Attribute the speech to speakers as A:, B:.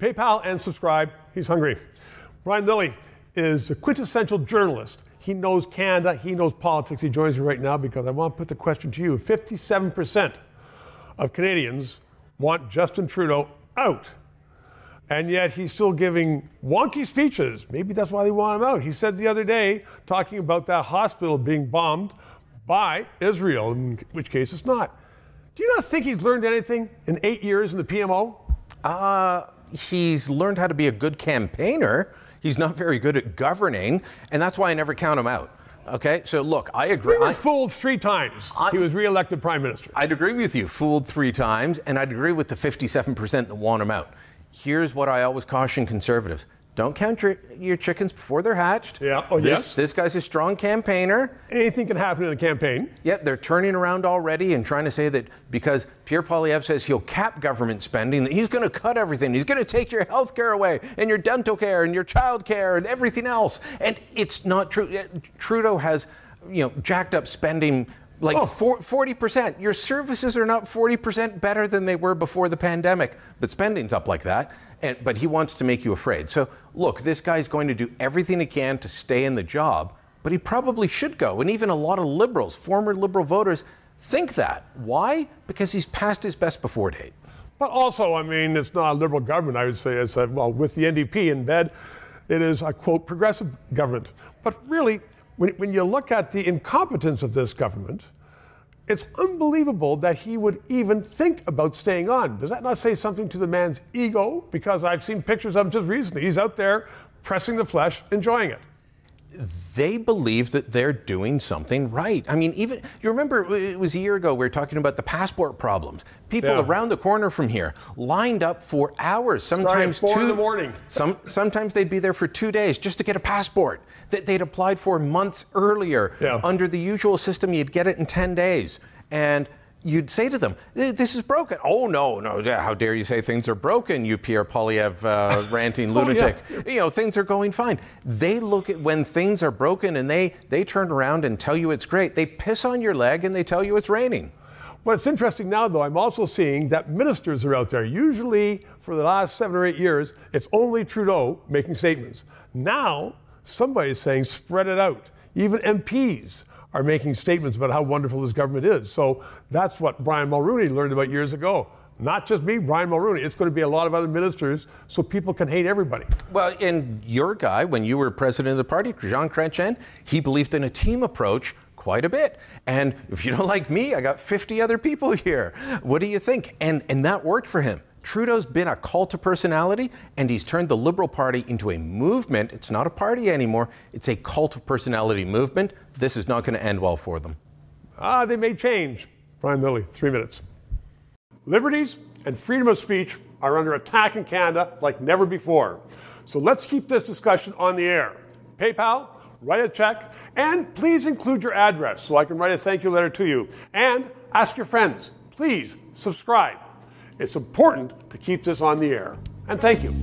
A: PayPal and subscribe. He's hungry. Brian Lilley is a quintessential journalist. He knows Canada, he knows politics. He joins me right now because I want to put the question to you. 57% of Canadians want Justin Trudeau out. And yet he's still giving wonky speeches. Maybe that's why they want him out. He said the other day, talking about that hospital being bombed by Israel, in which case it's not. Do you not think he's learned anything in eight years in the PMO?
B: Uh, he's learned how to be a good campaigner. He's not very good at governing, and that's why I never count him out. Okay, so look, I agree.
A: We were
B: I,
A: fooled three times.
B: I-
A: he was reelected prime minister.
B: I'd agree with you, fooled three times, and I'd agree with the 57% that want him out. Here's what I always caution conservatives don't count your, your chickens before they're hatched.
A: Yeah. Oh,
B: this,
A: yes.
B: This guy's a strong campaigner.
A: Anything can happen in a campaign.
B: Yep, they're turning around already and trying to say that because Pierre Poilievre says he'll cap government spending, that he's going to cut everything. He's going to take your health care away and your dental care and your child care and everything else. And it's not true. Trudeau has, you know, jacked up spending like
A: Oh.
B: 40%. Your services are not 40% better than they were before the pandemic, but spending's up like that. And, but he wants to make you afraid. So, look, this guy's going to do everything he can to stay in the job, but he probably should go. And even a lot of liberals, former liberal voters, think that. Why? Because he's past his best before date.
A: But also, I mean, it's not a liberal government. I would say it's a, well, with the NDP in bed, it is a quote progressive government. But really, when, when you look at the incompetence of this government, it's unbelievable that he would even think about staying on. Does that not say something to the man's ego? Because I've seen pictures of him just recently. He's out there pressing the flesh, enjoying it.
B: They believe that they're doing something right. I mean, even you remember it was a year ago we were talking about the passport problems. People
A: Yeah.
B: around the corner from here lined up for hours, sometimes
A: four in the morning.
B: Some sometimes they'd be there for two days just to get a passport that they'd applied for months earlier.
A: Yeah.
B: Under the usual system, you'd get it in ten days, and you'd say to them, "Eh, "This is broken." Oh no, no! How dare you say things are broken? You Pierre Poilievre uh, ranting
A: Oh, yeah.
B: lunatic you know things are going fine they look at when things are broken and they they turn around and tell you it's great they piss on your leg and they tell you it's raining
A: What's interesting now, though, I'm also seeing that ministers are out there. Usually, for the last seven or eight years, it's only Trudeau making statements. Now, somebody's saying spread it out. Even MPs are making statements about how wonderful this government is. So that's what Brian Mulroney learned about years ago. Not just me, Brian Mulroney. It's going to be a lot of other ministers so people can hate everybody.
B: well and your guy when you were president of the party jean chrétien he believed in a team approach quite a bit and if you don't like me i got 50 other people here what do you think and and that worked for him Trudeau's been a cult of personality, and he's turned the Liberal Party into a movement. It's not a party anymore, it's a cult of personality movement. This is not going to end well for them.
A: Ah, they may change. Brian Lilley, three minutes. Liberties and freedom of speech are under attack in Canada like never before. So let's keep this discussion on the air. PayPal, write a check, and please include your address so I can write a thank you letter to you. And ask your friends, please subscribe. It's important to keep this on the air. And thank you.